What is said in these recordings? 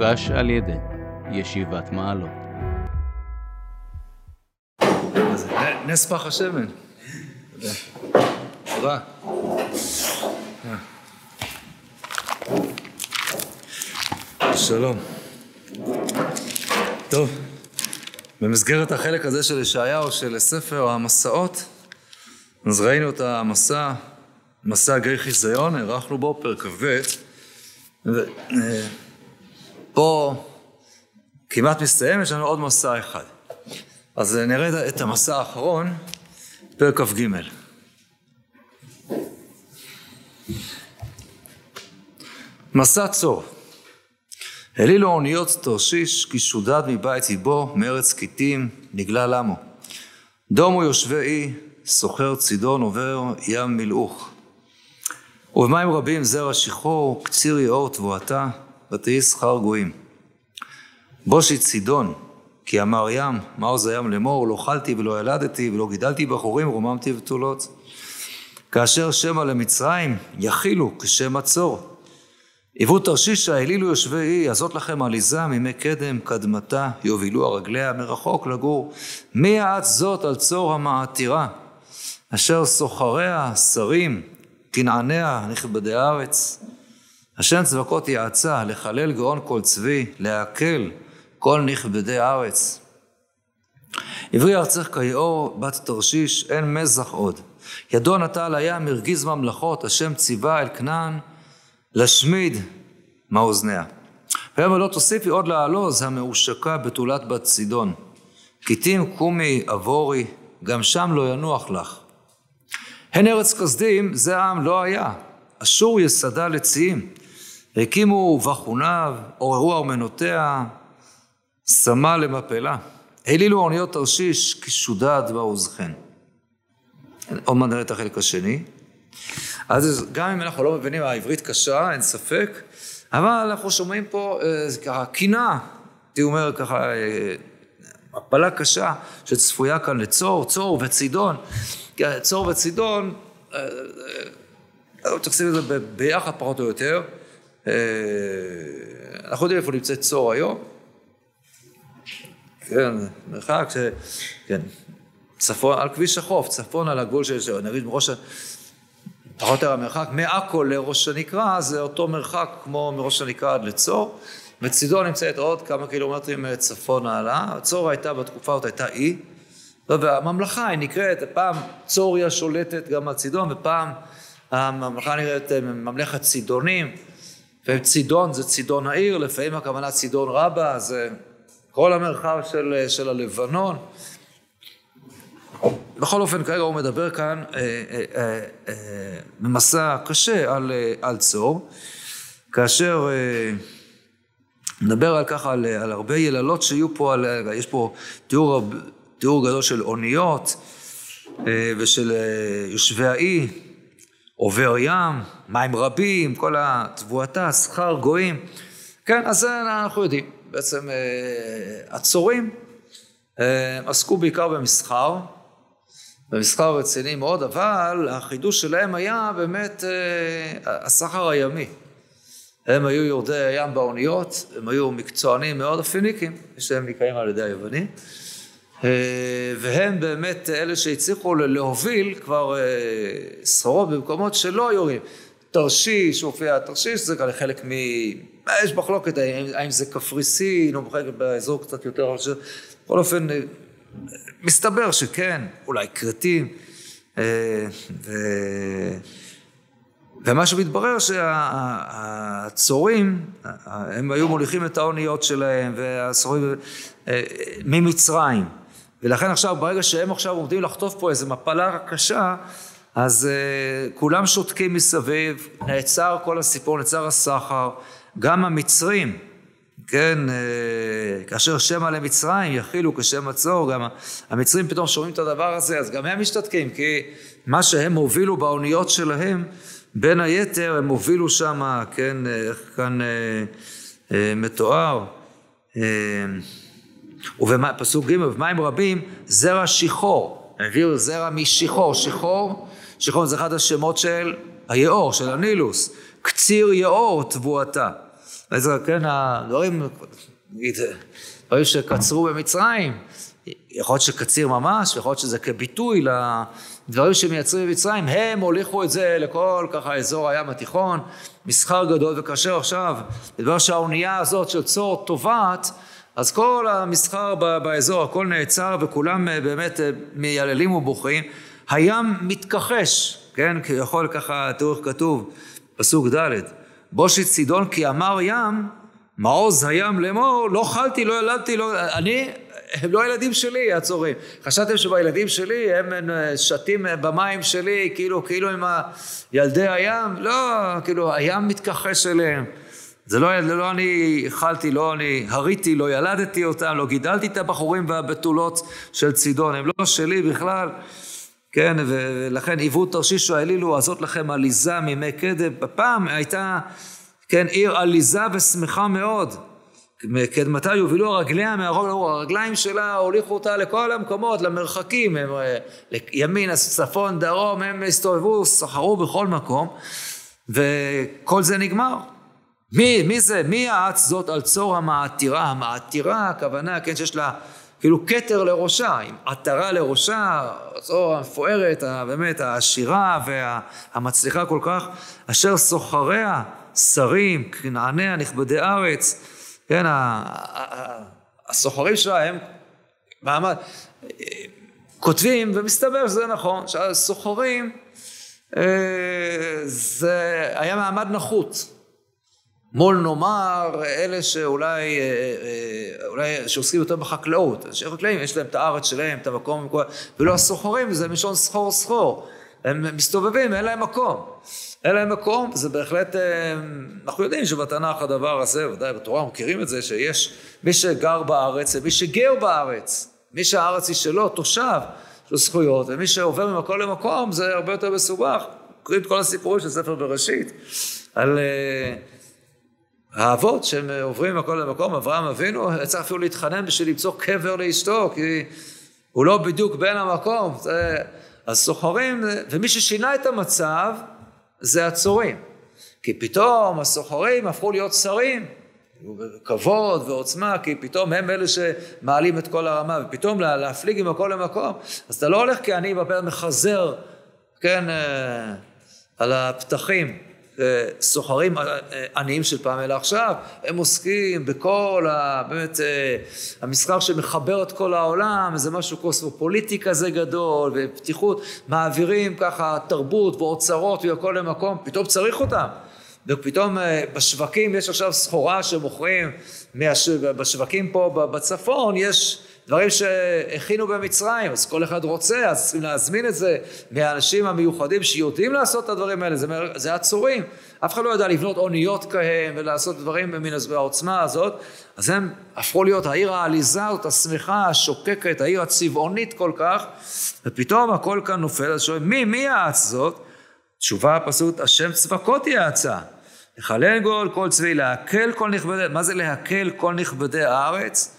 מוגש על ידי ישיבת מעלות. נס פח השמן. תודה. שלום. טוב, במסגרת החלק הזה של ישעיהו, של ספר המסעות, אז ראינו את המסע, מסע גיא חיזיון, הארכנו בו פרק כ"ב, ופה כמעט מסתיים, יש לנו עוד מסע אחד. אז נראה את המסע האחרון, פרק כ"ג. מסע צור. העלילו אוניות תרשיש, כי שודד מבית ליבו, מארץ קיטים, נגלה למו. דומו יושבי אי, סוחר צידון עובר ים מלאוך. ובמים רבים זרע שחור, קציר יאור תבואתה, ותהי שכר גויים. בושי צידון, כי אמר ים, מה עוז הים לאמור, לא אכלתי ולא ילדתי ולא גידלתי בחורים, רוממתי בתולות. כאשר שמא למצרים, יכילו כשם הצור. היוו תרשישה, העלילו יושבי אי, הזאת לכם עליזה מימי קדם, קדמתה, יובילו הרגליה מרחוק לגור. מי את זאת על צור המעתירה, אשר סוחריה שרים, תנעניה נכבדי הארץ. השם צבקות יעצה, לחלל גאון כל צבי, להקל כל נכבדי הארץ. עברי ארצך כיאור, בת תרשיש, אין מזח עוד. ידו נטע על הים, הרגיז ממלכות, השם ציווה אל כנען, להשמיד מאוזניה. ויאמר לא תוסיפי עוד לעלוז המאושקה בתולת בת צידון. כתים קומי עבורי, גם שם לא ינוח לך. הן ארץ כסדים, זה העם לא היה. אשור יסדה לציים. הקימו בחוניו, עוררו ארמנותיה, שמה למפלה. העלילו אוניות תרשיש, כי שודד בעוזכן. עוד מעט נראה את החלק השני. אז גם אם אנחנו לא מבינים, העברית קשה, אין ספק, אבל אנחנו שומעים פה אה, ככה קינה, הייתי אומר ככה, אה, מפלה קשה שצפויה כאן לצור, צור וצידון. צור וצידון, אה, אה, תקשיב את זה ביחד פחות או יותר. אה, אנחנו יודעים איפה נמצאת צור היום. כן, מרחק ש... כן, צפון, על כביש החוף, צפון על הגבול של, נגיד מראש, פחות או יותר המרחק מעכו לראש הנקרה, זה אותו מרחק כמו מראש הנקרה עד לצור. מצידו נמצאת עוד כמה קילומטרים צפון העלה. צור הייתה בתקופה הזאת, הייתה אי. והממלכה היא נקראת, פעם צור היא השולטת גם על צידון, ופעם הממלכה נקראת ממלכת צידונים. וצידון זה צידון העיר, לפעמים הכוונה צידון רבה, זה כל המרחב של, של הלבנון. בכל אופן, כרגע הוא מדבר כאן אה, אה, אה, אה, במסע קשה על, אה, על צור, כאשר אה, מדבר על ככה, על, על הרבה יללות שיהיו פה, על, יש פה תיאור, תיאור גדול של אוניות אה, ושל אה, יושבי האי, עובר ים, מים רבים, כל התבואתה, שכר גויים. כן, אז אנחנו יודעים. בעצם אה, הצורים אה, עסקו בעיקר במסחר, במסחר רציני מאוד, אבל החידוש שלהם היה באמת אה, הסחר הימי. הם היו יורדי הים באוניות, הם היו מקצוענים מאוד, הפיניקים, שהם נקראים על ידי היוונים, והם באמת אלה שהצליחו להוביל כבר סחורות במקומות שלא היו רואים. תרשיש, מופיע תרשיש, זה חלק מ... יש מחלוקת האם, האם זה קפריסין או בחלק באזור קצת יותר... בכל אופן, אה, מסתבר שכן, אולי כרתים, אה, ו... ומה שמתברר שהצורים, הם היו מוליכים את האוניות שלהם, והצורים אה, ממצרים. ולכן עכשיו, ברגע שהם עכשיו עומדים לחטוף פה איזו מפלה קשה, אז uh, כולם שותקים מסביב, נעצר כל הסיפור, נעצר הסחר, גם המצרים, כן, uh, כאשר שמא למצרים יכילו כשם מצור, גם המצרים פתאום שומעים את הדבר הזה, אז גם הם משתתקים, כי מה שהם הובילו באוניות שלהם, בין היתר הם הובילו שם, כן, איך כאן uh, מתואר, uh, ובפסוק ג' ובמים רבים? זרע שיחור, הביאו זרע משיחור, שיחור, שיחור זה אחד השמות של היאור, של הנילוס, קציר יאור תבואתה. איזה, כן, הדברים, נגיד, דברים שקצרו במצרים, יכול להיות שקציר ממש, יכול להיות שזה כביטוי לדברים שמייצרים במצרים, הם הוליכו את זה לכל ככה אזור הים התיכון, מסחר גדול, וכאשר עכשיו, בדבר שהאונייה הזאת של צור טובעת, אז כל המסחר באזור, הכל נעצר וכולם אה, באמת אה, מייללים ובוכים. הים מתכחש, כן? כי יכול ככה, איך כתוב, פסוק ד' בושת צידון כי אמר ים, מעוז הים לאמור, לא חלתי, לא ילדתי, לא... אני, הם לא הילדים שלי, הצורים. חשבתם שבילדים שלי הם שתים במים שלי, כאילו, כאילו עם ילדי הים? לא, כאילו, הים מתכחש אליהם. זה לא, לא אני אכלתי, לא אני הריתי, לא ילדתי אותם, לא גידלתי את הבחורים והבתולות של צידון, הם לא שלי בכלל. כן, ולכן היוו תרשיש העלילו, הזאת לכם עליזה מימי קדם. בפעם הייתה, כן, עיר עליזה ושמחה מאוד. קדמתה יובילו רגליה מהרוב, הרגליים שלה הוליכו אותה לכל המקומות, למרחקים, הם, אה, ימין, צפון, דרום, הם הסתובבו, סחרו בכל מקום, וכל זה נגמר. מי, מי זה? מי האץ זאת על צור המעתירה? המעתירה, הכוונה, כן, שיש לה כאילו כתר לראשה, עם עטרה לראשה, צור המפוארת, באמת העשירה והמצליחה כל כך, אשר סוחריה, שרים, כנעניה, נכבדי ארץ, כן, הסוחרים שלה הם מעמד, כותבים, ומסתבר שזה נכון, שהסוחרים אה, זה היה מעמד נחות. מול נאמר אלה שאולי, אה, אה, אולי שעוסקים יותר בחקלאות, אנשי חקלאים יש להם את הארץ שלהם, את המקום, ולא הסוחרים, זה מלשון סחור סחור, הם מסתובבים, אין להם מקום, אין להם מקום, זה בהחלט, אה, אנחנו יודעים שבתנ"ך הדבר הזה, ודאי בתורה מכירים את זה, שיש מי שגר בארץ ומי שגר בארץ, מי שהארץ היא שלו, תושב, יש לו זכויות, ומי שעובר ממקום למקום זה הרבה יותר מסובך, קוראים את כל הסיפורים של ספר בראשית, על... האבות שהם עוברים מכל למקום, אברהם אבינו, צריך אפילו להתחנן בשביל למצוא קבר לאשתו, כי הוא לא בדיוק בן המקום. זה... אז סוחרים, ומי ששינה את המצב זה הצורים. כי פתאום הסוחרים הפכו להיות שרים, כבוד ועוצמה, כי פתאום הם אלה שמעלים את כל הרמה, ופתאום להפליג ממקום למקום. אז אתה לא הולך כעני בפה מחזר, כן, אה, על הפתחים. סוחרים אה, אה, עניים של פעם, אלא עכשיו הם עוסקים בכל ה... באמת אה, המסחר שמחבר את כל העולם, זה משהו קוסמופוליטי כזה גדול, ופתיחות, מעבירים ככה תרבות ואוצרות והכל למקום, פתאום צריך אותם. ופתאום בשווקים יש עכשיו סחורה שמוכרים, בשווקים פה בצפון יש דברים שהכינו במצרים, אז כל אחד רוצה, אז צריכים להזמין את זה מהאנשים המיוחדים שיודעים לעשות את הדברים האלה, זה, זה עצורים. אף אחד לא יודע לבנות אוניות כהם ולעשות דברים מן העוצמה הזאת, אז הם הפכו להיות העיר העליזה הזאת, השמחה, השוקקת, העיר הצבעונית כל כך, ופתאום הכל כאן נופל, אז שואלים, מי, מי האץ זאת? תשובה פשוט, השם צבקות יעצה. לחלל גול כל צבי, להקל כל נכבדי, מה זה להקל כל נכבדי הארץ?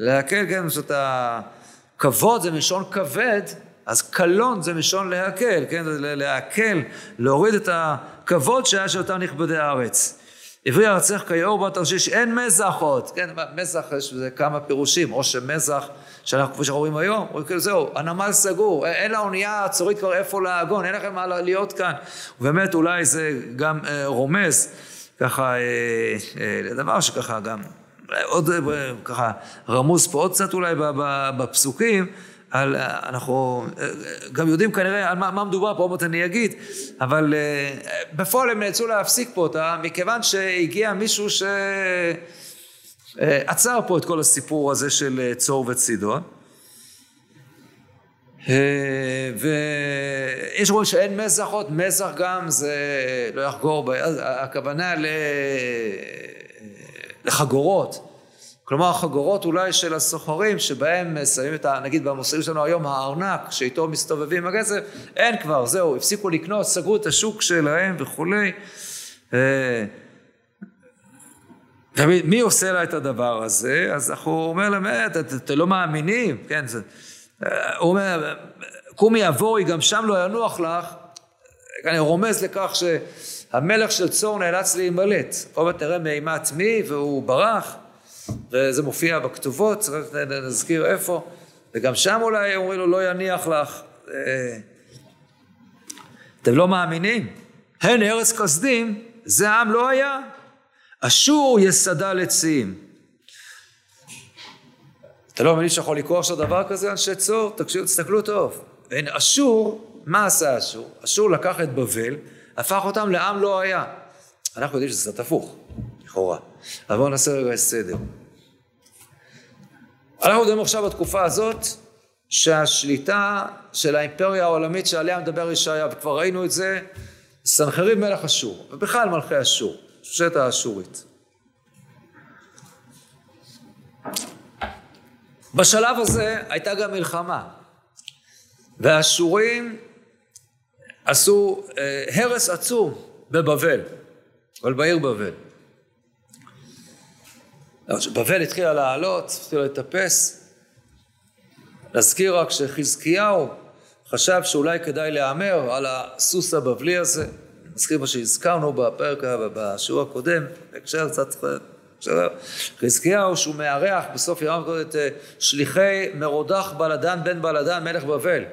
להקל, כן, זאת הכבוד זה מלשון כבד, אז קלון זה מלשון להקל, כן, להקל, להוריד את הכבוד שהיה של אותם נכבדי הארץ. עברי ארצך כיאור בתרשיש, אין מזח עוד, כן, מזח יש בזה כמה פירושים, או שמזח, שאנחנו, כפי שאנחנו רואים היום, או כאילו זהו, הנמל סגור, אין לאונייה הצורית כבר איפה לעגון, אין לכם מה להיות כאן. ובאמת אולי זה גם אה, רומז, ככה, אה, אה, לדבר שככה גם עוד ככה רמוז פה עוד קצת אולי בפסוקים, על, אנחנו גם יודעים כנראה על מה, מה מדובר פה, עוד מעט אני אגיד, אבל בפועל הם נאלצו להפסיק פה אותה, מכיוון שהגיע מישהו שעצר פה את כל הסיפור הזה של צור וצידון. ויש אומרים שאין מזח עוד, מזח גם זה לא יחגור, הכוונה לחגורות. כלומר, החגורות אולי של הסוחרים, שבהם שמים את ה... נגיד במוסרים שלנו היום, הארנק, שאיתו מסתובבים הכסף, אין כבר, זהו, הפסיקו לקנות, סגרו את השוק שלהם וכולי. אה, ומי עושה לה את הדבר הזה? אז הוא אומר להם, אה, אתם לא מאמינים, כן, זה... הוא אומר, קומי עבורי, גם שם לא ינוח לך. אני רומז לכך שהמלך של צור נאלץ להימלט. מעט נראה מאימת מי והוא ברח, וזה מופיע בכתובות, צריך להזכיר איפה, וגם שם אולי אומרים לו לא יניח לך. אה, אתם לא מאמינים? הן ארץ כסדים, זה עם לא היה. אשור יסדה לציים. אתה לא מאמין שיכול לקרוא עכשיו דבר כזה, אנשי צור? תקשיבו, תסתכלו טוב. אין, אשור, מה עשה אשור? אשור לקח את בבל, הפך אותם לעם לא היה. אנחנו יודעים שזה קצת הפוך, לכאורה. אבל בואו נעשה רגע סדר. אנחנו מדברים עכשיו בתקופה הזאת, שהשליטה של האימפריה העולמית שעליה מדבר ישעיה, וכבר ראינו את זה, סנחריב מלך אשור, ובכלל מלכי אשור, שושלת האשורית. בשלב הזה הייתה גם מלחמה, והאשורים עשו אה, הרס עצום בבבל, אבל בעיר בבל. בבל התחילה לעלות, התחילה לטפס. נזכיר רק שחזקיהו חשב שאולי כדאי להמר על הסוס הבבלי הזה. נזכיר מה שהזכרנו בפרק, בשיעור הקודם, בהקשר קצת חזקיהו שהוא מארח בסוף ירם את אה, שליחי מרודח בלדן בן בלדן מלך בבל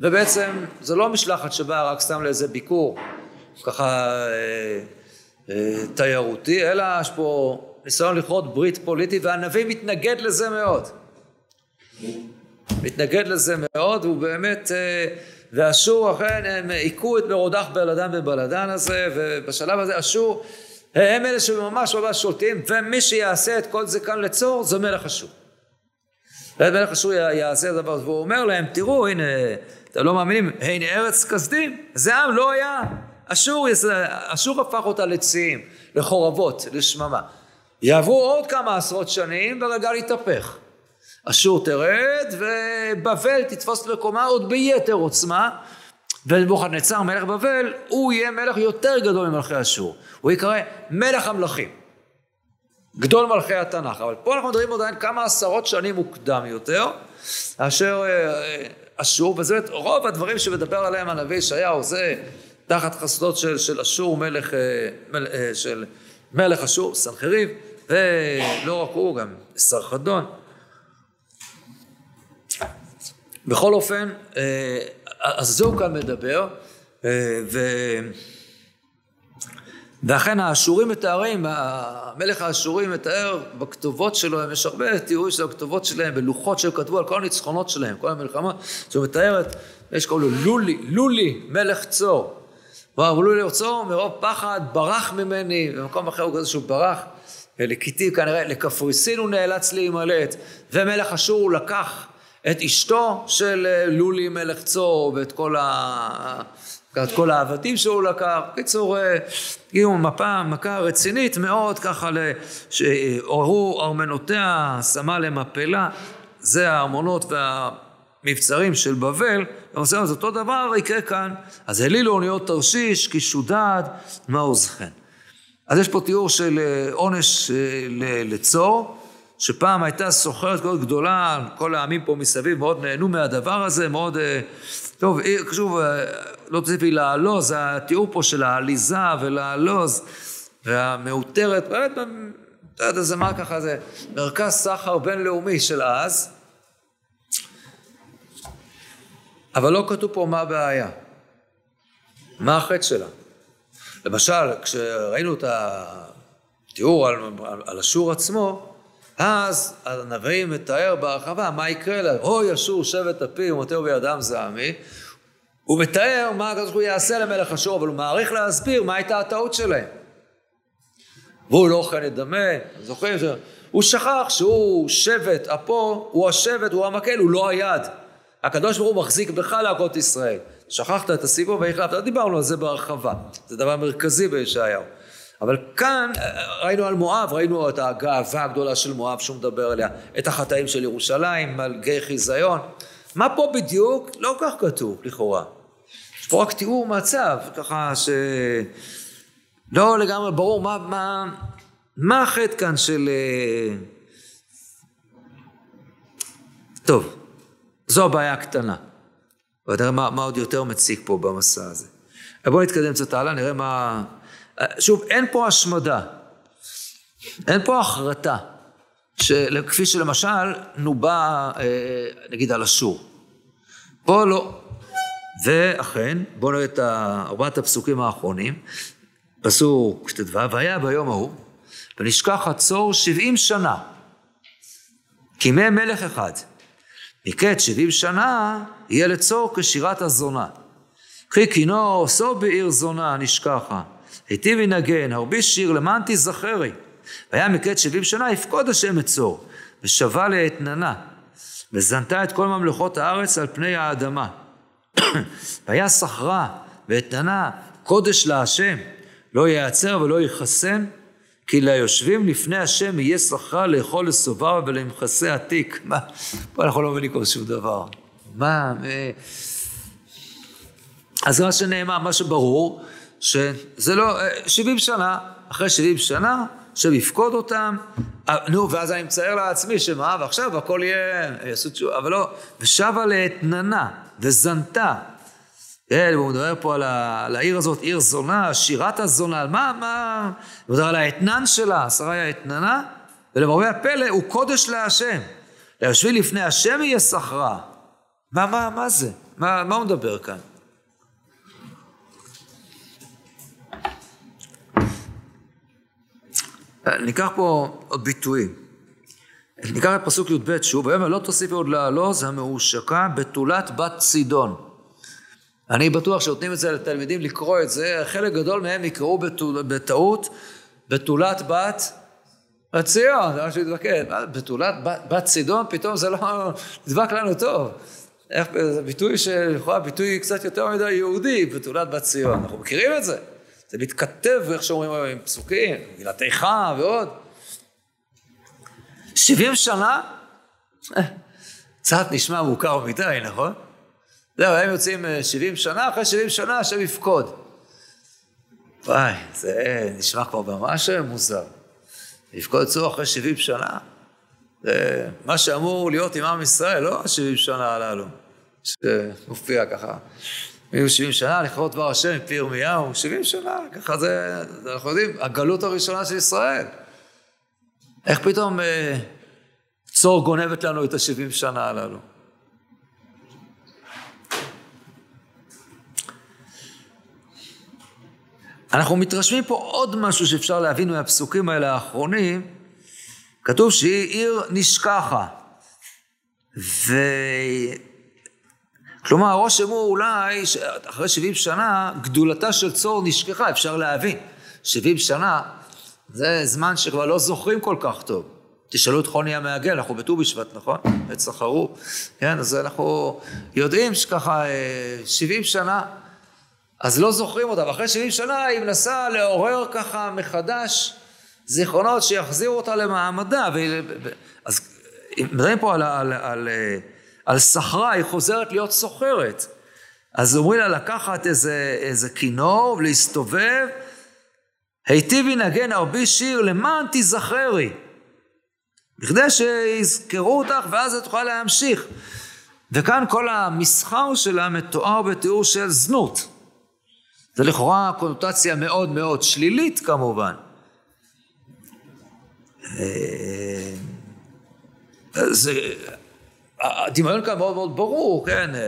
ובעצם זה לא משלחת שבאה רק סתם לאיזה ביקור ככה אה, אה, תיירותי אלא יש פה ניסיון לכרות ברית פוליטית והנביא מתנגד לזה מאוד מתנגד לזה מאוד הוא באמת אה, ואשור אכן הם היכו את מרודח בלדן בבלדן הזה ובשלב הזה אשור הם אלה שממש ממש שולטים, ומי שיעשה את כל זה כאן לצור, זה מלך אשור. מלך אשור יעשה את הזה, והוא אומר להם, תראו, הנה, אתם לא מאמינים, הנה ארץ כסדים, זה עם לא היה. אשור, אשור הפך אותה לציים, לחורבות, לשממה. יעברו עוד כמה עשרות שנים, והגלגל יתהפך. אשור תרד, ובבל תתפוס מקומה עוד ביתר עוצמה, ונבוכדנצר מלך בבל, הוא יהיה מלך יותר גדול ממלכי אשור. הוא יקרא מלך המלכים. גדול מלכי התנ"ך. אבל פה אנחנו מדברים עדיין כמה עשרות שנים מוקדם יותר, אשר אה, אה, אשור, וזה רוב הדברים שמדבר עליהם הנביא ישעיהו, זה תחת חסדות של, של אשור מלך, אה, מל, של מלך אשור, סנחריב, ולא רק הוא, גם סרחדון. בכל אופן, אז זהו כאן מדבר, ו... ואכן האשורים מתארים, המלך האשורי מתאר בכתובות שלו, יש הרבה תיאורים של הכתובות שלהם, בלוחות שהם כתבו על כל הניצחונות שלהם, כל המלחמות, שהוא מתאר את, יש קוראים לו לולי, לולי, מלך צור. ואמרו לולי צור, מרוב פחד ברח ממני, במקום אחר הוא כזה שהוא ברח, לכיתי כנראה, לקפריסין הוא נאלץ להימלט, ומלך אשור הוא לקח את אשתו של לולי מלך צור ואת כל ה... את כל העבדים שהוא לקח. בקיצור, הגיעו אה, מפה, מכה רצינית מאוד, ככה שעוררו ארמנותיה, שמה למפלה, זה הארמונות והמבצרים של בבל, ועושה את אותו דבר יקרה כאן. אז העלילו אוניות תרשיש, כי שודד, מה עוזכן. אז יש פה תיאור של אה, עונש אה, לצור, שפעם הייתה סוחרת מאוד גדולה, כל העמים פה מסביב מאוד נהנו מהדבר הזה, מאוד... טוב, שוב, לא צריך לעלוז, התיאור פה של העליזה ולעלוז והמעוטרת, באמת, אתה יודע, זה מה ככה, זה מרכז סחר בינלאומי של אז, אבל לא כתוב פה מה הבעיה, מה החטא שלה. למשל, כשראינו את התיאור על, על, על אשור עצמו, אז הנביא מתאר בהרחבה מה יקרה לה, אוי אשור שבט אפי ומותהו בידם זעמי, הוא מתאר מה הקדוש ברוך הוא יעשה למלך אשור, אבל הוא מעריך להסביר מה הייתה הטעות שלהם. והוא לא אוכל את דמה, זוכרים? הוא שכח שהוא שבט אפו, הוא השבט, הוא המקל, הוא לא היד. הקדוש ברוך הוא מחזיק בך להכות ישראל. שכחת את הסיבוב והחלפת, דיברנו על זה בהרחבה, זה דבר מרכזי בישעיהו. אבל כאן ראינו על מואב, ראינו את הגאווה הגדולה של מואב שהוא מדבר עליה, את החטאים של ירושלים, על גיא חיזיון. מה פה בדיוק? לא כך כתוב, לכאורה. פה רק תיאור מצב, ככה ש... לא לגמרי ברור מה, מה, מה החטא כאן של... אה, טוב, זו הבעיה הקטנה. יודע מה, מה עוד יותר מציק פה במסע הזה. בואו נתקדם קצת הלאה, נראה מה... שוב, אין פה השמדה, אין פה החרטה, של... כפי שלמשל נובע, אה, נגיד, על אשור. פה לא. ואכן, בואו נראה את ארבעת הפסוקים האחרונים. פסוק ט"ו, והיה ביום ההוא, ונשכח הצור שבעים שנה, כימי מלך אחד. מקץ שבעים שנה, יהיה לצור כשירת הזונה. קחי כינור, סוף בעיר זונה, נשכחה. היטיב ינגן, הרבי שיר, למען תזכרי. והיה מקץ שבעים שנה, יפקוד השם את צור, ושבה לאתננה, וזנתה את כל ממלכות הארץ על פני האדמה. והיה סחרה ואתננה, קודש להשם, לא ייעצר ולא ייחסם, כי ליושבים לפני השם יהיה שכר לאכול לסובב ולמכסה עתיק. מה, פה אנחנו לא מבינים כל שום דבר. מה, אז מה שנאמר, מה שברור, שזה לא, 70 שנה, אחרי 70 שנה, השם יפקוד אותם, נו, ואז אני מצייר לעצמי שמה, ועכשיו הכל יהיה, יעשו תשובה, אבל לא, ושבה לאתננה, וזנתה. כן, הוא מדבר פה על, ה, על העיר הזאת, עיר זונה, שירת הזונה, מה, מה, הוא מדבר על האתנן שלה, שרי האתננה, ולמרבה הפלא הוא קודש להשם. ליושבי לפני השם יהיה שכרה. מה, מה, מה זה? מה, מה הוא מדבר כאן? ניקח פה עוד ביטויים. ניקח את פסוק י"ב שוב, ויאמר לא תוסיפי עוד לעלוז המאושקה בתולת בת צידון. אני בטוח שנותנים את זה לתלמידים לקרוא את זה, חלק גדול מהם יקראו בתול, בטעות בתולת בת ציון, זה מה שהתבקש, בתולת בת, בת צידון, פתאום זה לא נדבק לנו טוב. איך, זה ביטוי שלכאורה ביטוי קצת יותר מדי יהודי, בתולת בת ציון, אנחנו מכירים את זה. זה מתכתב, איך שאומרים היום, עם פסוקים, מגילת איכה ועוד. 70 שנה? קצת נשמע מוכר מדי, נכון? זהו, הם יוצאים 70 שנה, אחרי 70 שנה השם יפקוד. וואי, זה נשמע כבר ממש מוזר. יפקוד צור אחרי 70 שנה. זה מה שאמור להיות עם עם ישראל, לא ה-70 שנה הללו, שמופיע ככה. היו 70 שנה לכבוד דבר השם מפי ירמיהו, 70 שנה, ככה זה, אנחנו יודעים, הגלות הראשונה של ישראל. איך פתאום אה, צור גונבת לנו את ה-70 שנה הללו? אנחנו מתרשמים פה עוד משהו שאפשר להבין מהפסוקים האלה האחרונים. כתוב שהיא עיר נשכחה. כלומר, הרושם הוא אולי, אחרי 70 שנה, גדולתה של צור נשכחה, אפשר להבין. 70 שנה זה זמן שכבר לא זוכרים כל כך טוב. תשאלו את חוני המעגל, אנחנו בט"ו בשבט, נכון? עת סחרו. כן, אז אנחנו יודעים שככה 70 שנה, אז לא זוכרים אותה. ואחרי 70 שנה היא מנסה לעורר ככה מחדש זיכרונות שיחזירו אותה למעמדה. ו... אז מדברים פה על, על, על, על סחרה, היא חוזרת להיות סוחרת. אז אומרים לה לקחת איזה, איזה כינור ולהסתובב, היטיב ינגן הרבה שיר למען תיזכרי. בכדי שיזכרו אותך ואז את יכולה להמשיך. וכאן כל המסחר שלה מתואר בתיאור של זנות. זה לכאורה קונוטציה מאוד מאוד שלילית כמובן. אה, זה, הדמיון כאן מאוד מאוד ברור, כן? אה,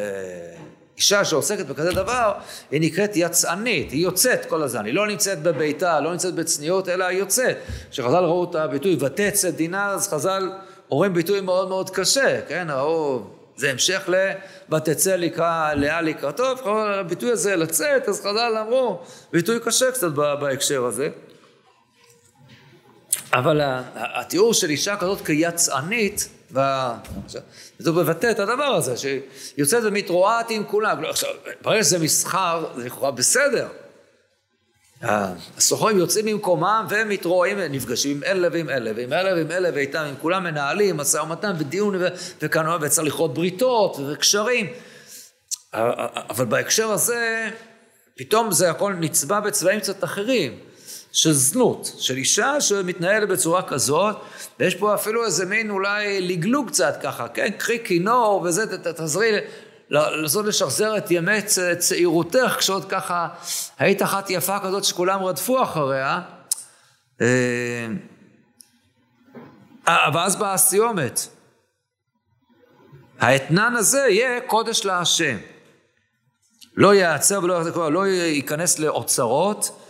אישה שעוסקת בכזה דבר, היא נקראת יצאנית, היא יוצאת כל הזמן, היא לא נמצאת בביתה, לא נמצאת בצניעות, אלא היא יוצאת. כשחז"ל ראו את הביטוי ותצא דינה, אז חז"ל אומרים ביטוי מאוד מאוד קשה, כן? ראו, זה המשך ל... ותצא לקרא, לאה לקראתו, הביטוי הזה לצאת, אז חז"ל אמרו, ביטוי קשה קצת בהקשר הזה. אבל התיאור של אישה כזאת כיצאנית, זה מבטא את הדבר הזה, שהיא יוצאת ומתרועעת עם כולם. עכשיו, ברגע שזה מסחר, זה לכאורה בסדר. הסוחרים יוצאים ממקומם ומתרועעים, נפגשים עם אלה ועם אלה, ועם אלה ועם אלה ואיתם, עם כולם מנהלים משא ומתן ודיון וכאן וצריך לכרות בריתות וקשרים. אבל בהקשר הזה, פתאום זה הכל נצבע בצבעים קצת אחרים. של זנות, של אישה שמתנהלת בצורה כזאת, ויש פה אפילו איזה מין אולי לגלוג קצת ככה, כן, קחי כינור וזה, תעזרי לנסות לשחזר את ימי צעירותך, כשעוד ככה היית אחת יפה כזאת שכולם רדפו אחריה. אה, ואז באה הסיומת. האתנן הזה יהיה קודש להשם. לא ייעצר ולא לא ייכנס לאוצרות,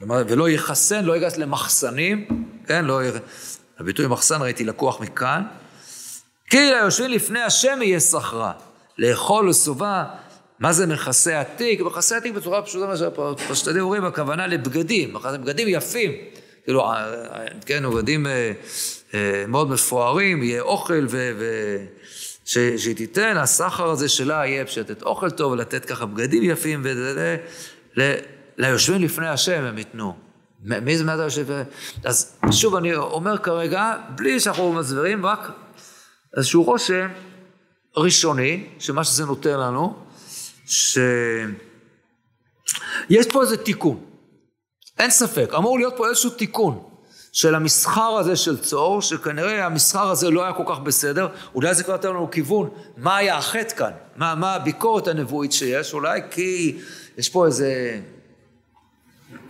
ולא יכסן, לא ייכנס למחסנים, כן, לא, הביטוי מחסן ראיתי לקוח מכאן. כי ליושבים לפני השם יהיה שכרה, לאכול וסובה, מה זה מכסה התיק? מכסה התיק בצורה פשוטה, מה שהפשטנים אומרים, הכוונה לבגדים, בגדים יפים, כאילו, כן, בגדים אה, אה, מאוד מפוארים, יהיה אוכל ו... ו שהיא תיתן, הסחר הזה שלה יהיה פשוט אוכל טוב, ולתת ככה בגדים יפים, וליושבים לפני השם הם ייתנו. מי זה, מה זה יושב? אז שוב, אני אומר כרגע, בלי שאנחנו מסבירים, רק איזשהו רושם ראשוני, שמה שזה נותן לנו, שיש פה איזה תיקון. אין ספק, אמור להיות פה איזשהו תיקון. של המסחר הזה של צור, שכנראה המסחר הזה לא היה כל כך בסדר, אולי זה כבר נותן לנו כיוון, מה היה החטא כאן, מה, מה הביקורת הנבואית שיש, אולי כי יש פה איזה,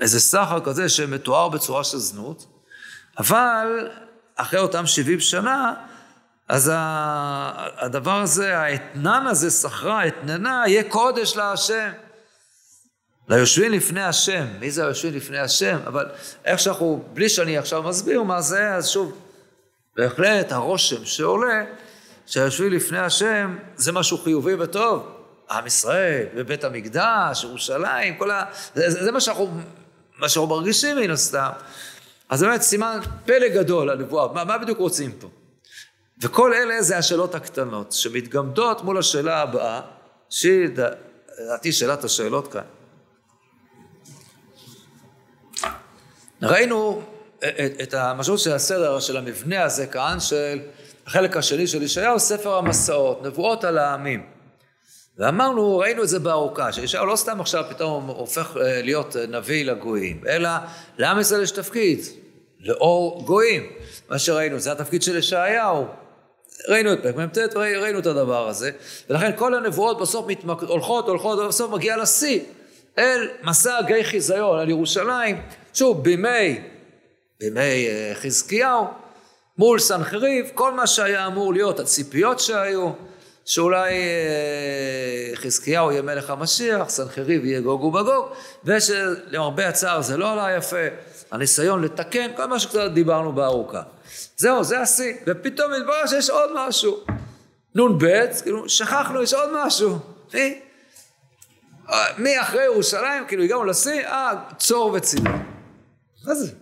איזה סחר כזה שמתואר בצורה של זנות, אבל אחרי אותם 70 שנה, אז הדבר הזה, האתנן הזה, סחרה, אתננה, יהיה קודש להשם. ליושבים לפני השם, מי זה היושבים לפני השם? אבל איך שאנחנו, בלי שאני עכשיו מסביר מה זה, אז שוב, בהחלט הרושם שעולה, שהיושבים לפני השם זה משהו חיובי וטוב. עם ישראל, בבית המקדש, ירושלים, כל ה... זה, זה, זה מה שאנחנו, מה שאנחנו מרגישים מן הסתם. אז באמת סימן פלא גדול הנבואה, מה, מה בדיוק רוצים פה? וכל אלה זה השאלות הקטנות שמתגמדות מול השאלה הבאה, שהיא לדעתי שאלת השאלות כאן. ראינו את המשמעות של הסדר של המבנה הזה כאן, של החלק השני של ישעיהו, ספר המסעות, נבואות על העמים. ואמרנו, ראינו את זה בארוכה, שישעיהו לא סתם עכשיו פתאום הופך אה, להיות נביא לגויים, אלא לעם ישראל יש תפקיד, לאור גויים. מה שראינו, זה התפקיד של ישעיהו. ראינו את פרק מ"ט, ראינו את הדבר הזה, ולכן כל הנבואות בסוף מתמק... הולכות, הולכות, ובסוף מגיעה לשיא, אל מסע גיא חיזיון, על ירושלים, שוב, בימי, בימי אה, חזקיהו, מול סנחריב, כל מה שהיה אמור להיות, הציפיות שהיו, שאולי אה, חזקיהו יהיה מלך המשיח, סנחריב יהיה גוג ובגוג, ושלמרבה הצער זה לא עלה יפה, הניסיון לתקן, כל מה שקצת דיברנו בארוכה. זהו, זה השיא, ופתאום מתברר שיש עוד משהו. נ"ב, כאילו, שכחנו, יש עוד משהו. מי? אה, מי אחרי ירושלים, כאילו הגענו לשיא, אה, צור וצידון. מה זה?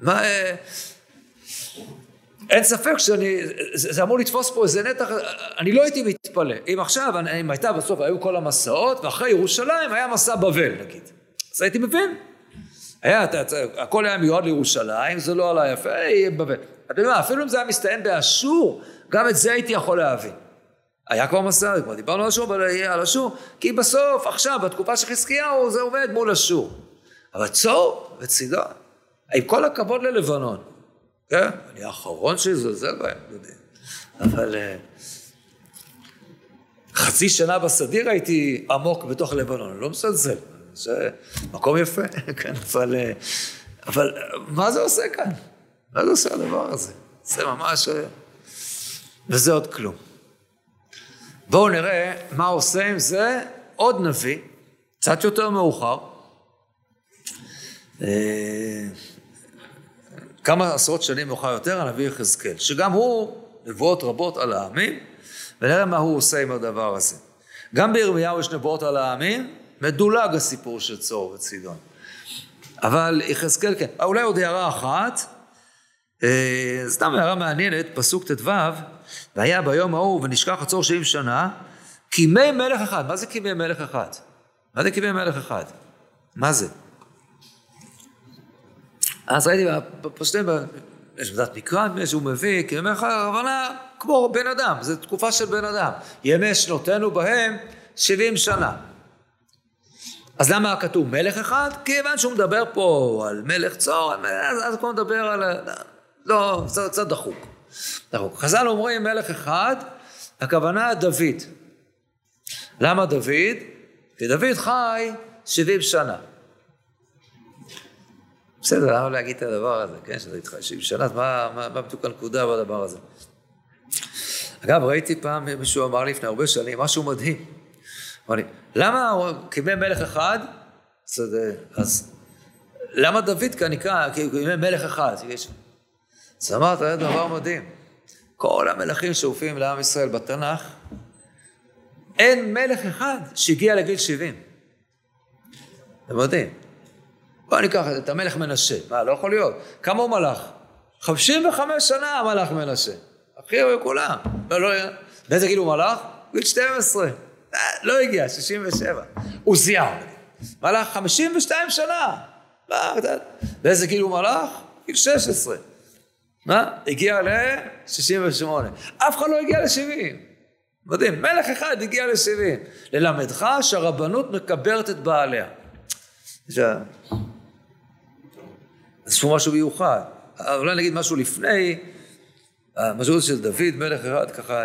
מה... אה, אין ספק שאני, זה, אמור לתפוס פה איזה נתח, אני לא הייתי מתפלא. אם עכשיו, אם הייתה בסוף, היו כל המסעות, ואחרי ירושלים היה מסע בבל נגיד. אז הייתי מבין. היה, הכל היה מיועד לירושלים, זה לא עלה יפה, יהיה בבל. אתה יודע מה, אפילו אם זה היה מסתיים באשור, גם את זה הייתי יכול להבין. היה כבר מסע, כבר דיברנו על אשור, על אשור, כי בסוף, עכשיו, בתקופה של חזקיהו, זה עומד מול אשור. אבל צור וצידון, עם כל הכבוד ללבנון, כן? אני האחרון שיזלזל בהם, לא יודע. אבל אה, חצי שנה בסדיר הייתי עמוק בתוך לבנון, אני לא מזלזל, זה מקום יפה, כן, אבל, אה, אבל מה זה עושה כאן? מה זה עושה הדבר הזה? זה ממש... אה, וזה עוד כלום. בואו נראה מה עושה עם זה עוד נביא, קצת יותר מאוחר, אה, כמה עשרות שנים מאוחר יותר, הנביא יחזקאל, שגם הוא נבואות רבות על העמים, ונראה מה הוא עושה עם הדבר הזה. גם בירמיהו יש נבואות על העמים, מדולג הסיפור של צור וצידון. אבל יחזקאל כן. אה, אולי עוד הערה אחת, אה, סתם הערה מעניינת, פסוק ט"ו, והיה ביום ההוא ונשכח הצור שבעים שנה, כימי מלך אחד. מה זה כימי מלך אחד? מה זה כימי מלך אחד? מה זה? אז ראיתי בפשטים, יש עמדת מקרא, שהוא מביא, כי אומר לך, הכוונה כמו בן אדם, זו תקופה של בן אדם. ימי שנותינו בהם 70 שנה. אז למה כתוב מלך אחד? כיוון שהוא מדבר פה על מלך צור, אז הוא מדבר על... לא, זה קצת דחוק. דחוק. חז"ל אומרים מלך אחד, הכוונה דוד. למה דוד? כי דוד חי 70 שנה. בסדר, למה להגיד את הדבר הזה, כן, שזה איתך 70 שנה, אז מה, מה, מה בדיוק הנקודה בדבר הזה? אגב, ראיתי פעם, מישהו אמר לי לפני הרבה שנים, משהו מדהים. אמר לי, למה קיבל מלך אחד, אז, אז למה דוד כאן נקרא, כי הוא קיבל מלך אחד? אז אמרת, זה דבר מדהים. כל המלכים שהופיעים לעם ישראל בתנ"ך, אין מלך אחד שהגיע לגיל 70. זה מדהים. בוא ניקח את המלך מנשה. מה, לא יכול להיות. כמה הוא מלך? 55 שנה המלך מנשה. הכי הרבה כולם. לא, לא, באיזה גיל הוא מלך? גיל 12. אה, לא הגיע, 67. עוזיהו. מלך 52 שנה. באיזה גיל הוא מלך? גיל 16. מה? הגיע ל-68. אף אחד לא הגיע ל-70. מדהים. מלך אחד הגיע ל-70. ללמדך שהרבנות מקברת את בעליה. זה פה משהו מיוחד. אולי נגיד משהו לפני, המשמעות של דוד, מלך אחד, ככה...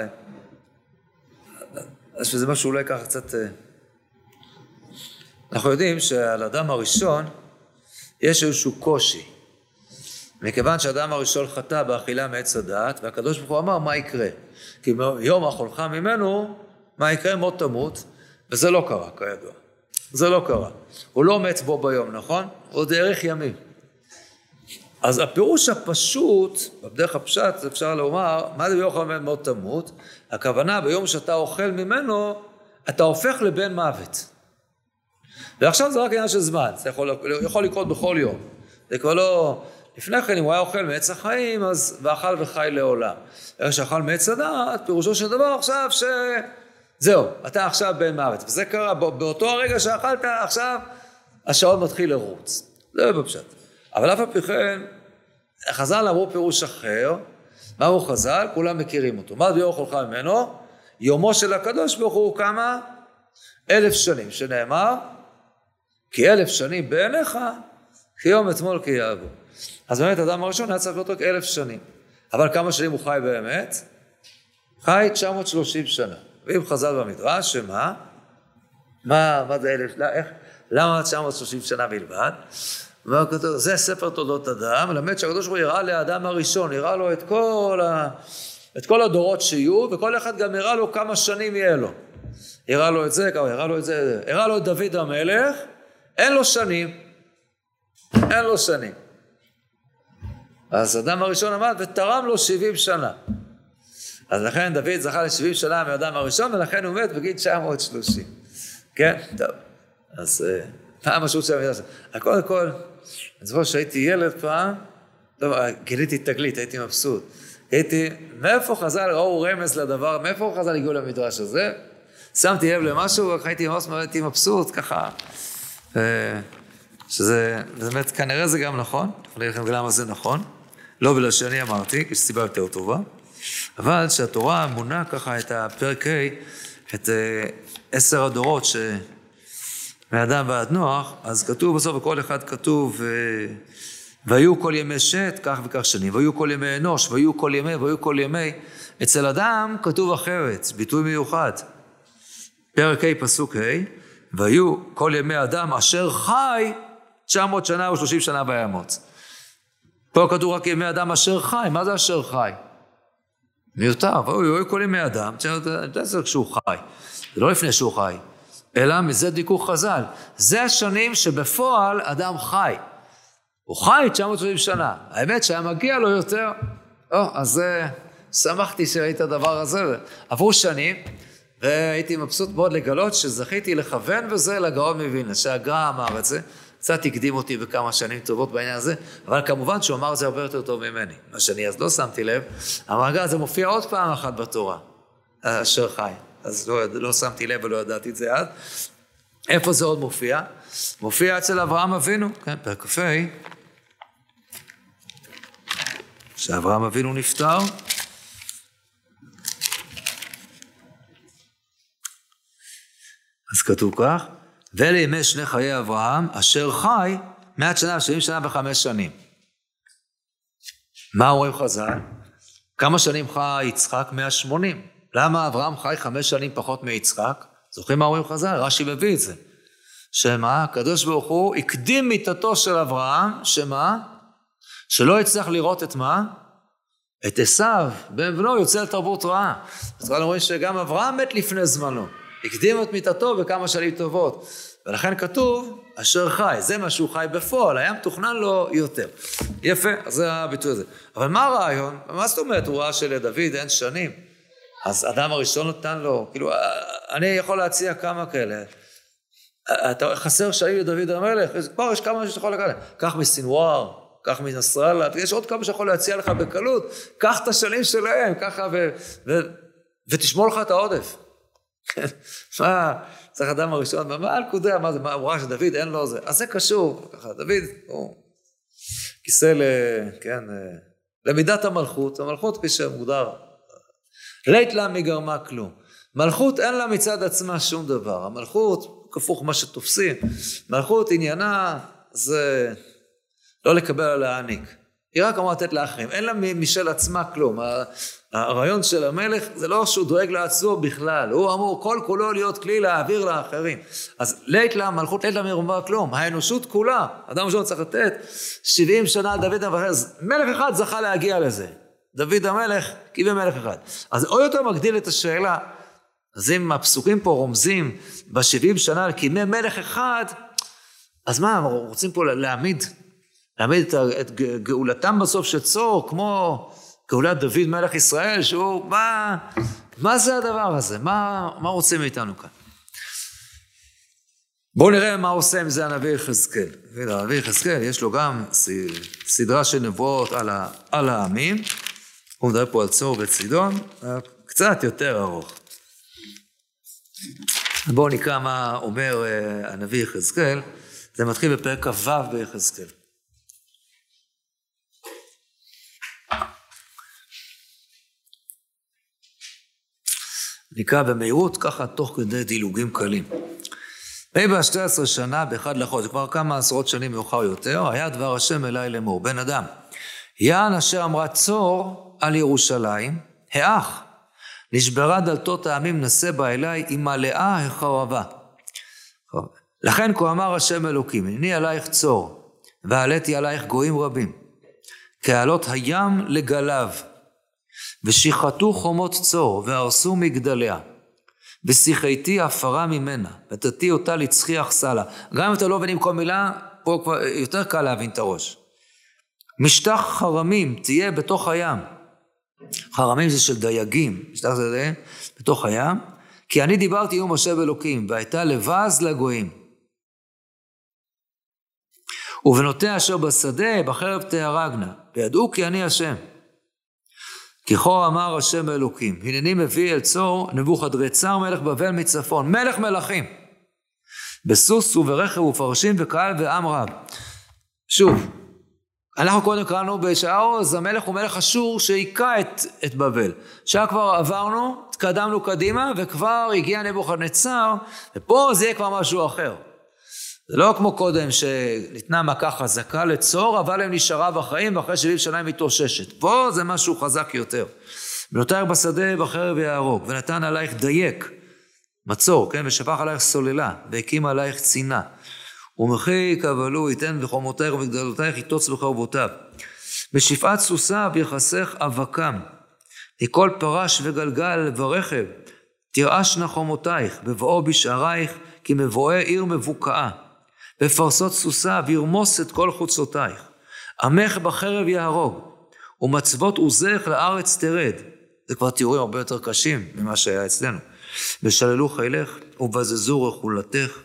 אז שזה משהו אולי ככה קצת... אה, אנחנו יודעים שעל אדם הראשון יש איזשהו קושי. מכיוון שהאדם הראשון חטא באכילה מעץ הדעת, והקדוש ברוך הוא אמר מה יקרה. כי יום אכולך ממנו, מה יקרה? מות תמות, וזה לא קרה, כידוע. זה לא קרה. הוא לא מת בו ביום, נכון? עוד דרך ימים. אז הפירוש הפשוט, בדרך הפשט אפשר לומר, מה זה ביום אכול מות תמות? הכוונה ביום שאתה אוכל ממנו, אתה הופך לבן מוות. ועכשיו זה רק עניין של זמן, זה יכול, יכול לקרות בכל יום. זה כבר לא... לפני כן, אם הוא היה אוכל מעץ החיים, אז ואכל וחי לעולם. איך שאכל מעץ הדעת, פירושו של דבר עכשיו ש... זהו, אתה עכשיו בן מוות. וזה קרה באותו הרגע שאכלת, עכשיו השעון מתחיל לרוץ. זה בפשט. אבל אף על פי כן, חז"ל אמרו פירוש אחר. מהו חז"ל? כולם מכירים אותו. מה ביום אוכלך ממנו? יומו של הקדוש ברוך הוא כמה? אלף שנים, שנאמר, כי אלף שנים בעיניך, כיום אתמול כי יעבור. אז באמת, אדם הראשון היה צריך להיות רק אלף שנים. אבל כמה שנים הוא חי באמת? חי 930 שנה. ואם חז"ל במדרש, שמה? מה, מה זה אלף? לא, איך? למה 930 שנה בלבד? זה ספר תולדות אדם, מלמד שהקדוש ברוך הוא הראה לאדם הראשון, הראה לו את כל, ה, את כל הדורות שיהיו, וכל אחד גם הראה לו כמה שנים יהיה לו. הראה לו את זה, הראה לו את זה, הראה לו את דוד המלך, אין לו שנים. אין לו שנים. אז אדם הראשון עמד ותרם לו 70 שנה. אז לכן דוד זכה ל-70 שנה מהאדם הראשון, ולכן הוא מת בגיל 930. כן? טוב. אז מה המשמעות של המילה הזאת? קודם כל, אני זוכר שהייתי ילד פעם, לא, גיליתי תגלית, הייתי מבסוט. הייתי, מאיפה חז"ל ראו רמז לדבר, מאיפה חז"ל הגיעו למדרש הזה? שמתי לב למשהו, הייתי ממש הייתי מבסוט, ככה. אה, שזה, באמת, כנראה זה גם נכון, אני אגיד לכם למה זה נכון. לא בגלל שאני אמרתי, יש סיבה יותר טובה, אבל שהתורה מונה ככה את הפרק ה', את אה, עשר הדורות, ש... מאדם ועד נוח, אז כתוב בסוף, בכל אחד כתוב, אה, והיו כל ימי שת, כך וכך שנים, והיו כל ימי אנוש, והיו כל ימי, והיו כל ימי. אצל אדם כתוב אחרת, ביטוי מיוחד. פרק ה', פסוק ה', והיו כל ימי אדם אשר חי 900 שנה ו-30 שנה וימות. פה כתוב רק ימי אדם אשר חי, מה זה אשר חי? מיותר, והיו כל ימי אדם, זה כשהוא חי, זה לא לפני שהוא חי. אלא מזה דיכאו חז"ל. זה השנים שבפועל אדם חי. הוא חי 930 שנה. האמת שהיה מגיע לו יותר. או, אז uh, שמחתי שראיתי את הדבר הזה. עברו שנים, והייתי מבסוט מאוד לגלות שזכיתי לכוון בזה לגאון מווילנה, שהגר"א אמר את זה. קצת הקדים אותי בכמה שנים טובות בעניין הזה, אבל כמובן שהוא אמר את זה הרבה יותר טוב ממני. מה שאני אז לא שמתי לב, המעגל הזה מופיע עוד פעם אחת בתורה, אשר חי. אז לא, לא שמתי לב ולא ידעתי את זה אז. איפה זה עוד מופיע? מופיע אצל אברהם אבינו, כן, פרק כ"ה, שאברהם אבינו נפטר. אז כתוב כך, ואלה ימי שני חיי אברהם, אשר חי מעט שנה, שבעים שנה וחמש שנים. מה אומרים חז"ל? כמה שנים חי יצחק? 180. למה אברהם חי חמש שנים פחות מיצחק? זוכרים מה אומרים חז"ל? רש"י מביא את זה. שמה? הקדוש ברוך הוא הקדים מיתתו של אברהם, שמה? שלא יצטרך לראות את מה? את עשיו, בן בנו יוצא לתרבות רעה. אז כאן אומרים שגם אברהם מת לפני זמנו. הקדים את מיתתו בכמה שנים טובות. ולכן כתוב, אשר חי, זה מה שהוא חי בפועל, היה מתוכנן לו יותר. יפה, אז זה הביטוי הזה. אבל מה הרעיון? מה זאת אומרת, הוא ראה שלדוד אין שנים? אז אדם הראשון נתן לו, כאילו, אני יכול להציע כמה כאלה. אתה חסר שנים לדוד המלך, כבר יש כמה שאתה יכול לקחת. קח מסנוואר, קח מנסראללה, ויש עוד כמה שיכול להציע לך בקלות, קח את השנים שלהם, ככה, ו, ו, ותשמור לך את העודף. מה, צריך אדם הראשון, מה הנקודה, מה זה, מה, הוא ראה שדוד אין לו זה, אז זה קשור, ככה, דוד הוא כיסא ל... כן, למידת המלכות, המלכות כפי שמוגדר, לית לה מגרמה כלום. מלכות אין לה מצד עצמה שום דבר, המלכות, כפוך מה שתופסים, מלכות עניינה זה לא לקבל או להעניק. היא רק אמורה לתת לאחרים, אין לה משל עצמה כלום. הרעיון של המלך זה לא שהוא דואג לעצמו בכלל, הוא אמור כל כולו להיות כלי להעביר לאחרים. אז לית לה מלכות לית לה מרומבה כלום, האנושות כולה, אדם ראשון צריך לתת 70 שנה דוד המלך, מלך אחד זכה להגיע לזה. דוד המלך קיבל מלך אחד. אז עוד יותר מגדיל את השאלה, אז אם הפסוקים פה רומזים בשבעים שנה על קימי מלך אחד, אז מה, רוצים פה להעמיד להעמיד את, את גאולתם בסוף של צור, כמו גאולת דוד מלך ישראל, שהוא, מה, מה זה הדבר הזה? מה, מה רוצים מאיתנו כאן? בואו נראה מה עושה עם זה הנביא יחזקאל. הנביא יחזקאל יש לו גם סדרה של נבואות על, ה, על העמים. הוא מדבר פה על צור וצידון, קצת יותר ארוך. בואו נקרא מה אומר אה, הנביא יחזקאל. זה מתחיל בפרק כ"ו ביחזקאל. נקרא במהירות, ככה תוך כדי דילוגים קלים. ויהי ב 12 שנה באחד לחודש, כבר כמה עשרות שנים מאוחר יותר, היה דבר השם אליי לאמור, בן אדם, יען אשר אמרה צור על ירושלים, האח, נשברה דלתות העמים נשא בה אליי, היא מלאה החרבה. לכן כה אמר השם אלוקים, הנני עלייך צור, ועליתי עלייך גויים רבים, כעלות הים לגליו, ושיחתו חומות צור, והרסו מגדליה. ושיחייתי עפרה ממנה, ותתי אותה לצחיח סלה. גם אם אתה לא מבין עם כל מילה, פה כבר יותר קל להבין את הראש. משטח חרמים תהיה בתוך הים. חרמים זה של דייגים, משטח זה בתוך הים. כי אני דיברתי עם משה ואלוקים, והייתה לבז לגויים. ובנותיה אשר בשדה, בחרב תהרגנה, וידעו כי אני השם. כי כה אמר השם אלוקים, הנני מביא אל צור נבוכדרצר מלך בבל מצפון, מלך מלכים, בסוס וברכב ופרשים וקהל ועם רב. שוב, אנחנו קודם קראנו בשעוז, המלך הוא מלך אשור שהיכה את, את בבל. עכשיו כבר עברנו, התקדמנו קדימה, וכבר הגיע נבוכדנצר, ופה זה יהיה כבר משהו אחר. זה לא כמו קודם שניתנה מכה חזקה לצור, אבל הם נשארה בחיים ואחרי 70 שנה היא מתאוששת. פה זה משהו חזק יותר. ונותר בשדה בחרב יהרוג, ונתן עלייך דייק, מצור, כן, ושפך עלייך סוללה, והקים עלייך צינה. ומחי קבלו ייתן בחומותייך ובגדלותייך יטוץ בחרבותיו. בשפעת סוסיו יחסך אבקם, מכל פרש וגלגל ורכב, תרעשנה חומותייך, בבואו בשערייך, כי מבואי עיר מבוקעה. בפרסות סוסה וירמוס את כל חוצותייך. עמך בחרב יהרוג, ומצבות עוזך לארץ תרד. זה כבר תיאורים הרבה יותר קשים ממה שהיה אצלנו. ושללו חילך, ובזזו רכולתך,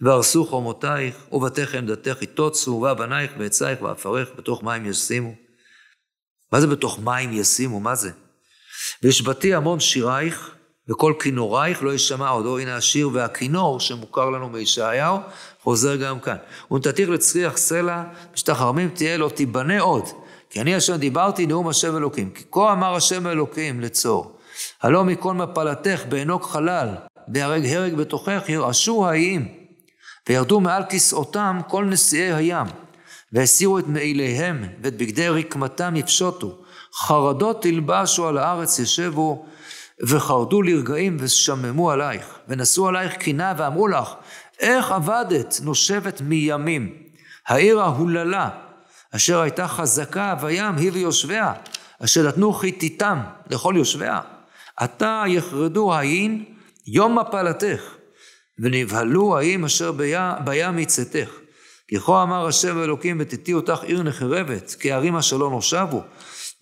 והרסו חומותייך, ובתך עמדתך יטוצו, ובנייך ועצייך ועפרך, בתוך מים ישימו. מה זה בתוך מים ישימו? מה זה? וישבתי המון שירייך, וכל כינורייך לא יישמע עוד, או הנה השיר והכינור שמוכר לנו מישעיהו, חוזר גם כאן. ונתתיך לצריח סלע, בשטח תהיה לו תיבנה עוד. כי אני אשר דיברתי נאום השם אלוקים. כי כה אמר השם אלוקים לצור. הלא מכל מפלתך בעינוק חלל, בהרג הרג בתוכך ירעשו האיים. וירדו מעל כסאותם כל נשיאי הים. והסירו את מעיליהם, ואת בגדי רקמתם יפשוטו. חרדות תלבשו על הארץ ישבו, וחרדו לרגעים ושממו עלייך, ונשאו עלייך קינה ואמרו לך, איך עבדת נושבת מימים? העיר ההוללה, אשר הייתה חזקה בים, היא ויושביה, אשר נתנו חיתיתם לכל יושביה. עתה יחרדו ההין יום מפלתך, ונבהלו האם אשר בים מצאתך. כי כה אמר השם אלוקים ותיתי אותך עיר נחרבת, כי הערים אשר לא נושבו,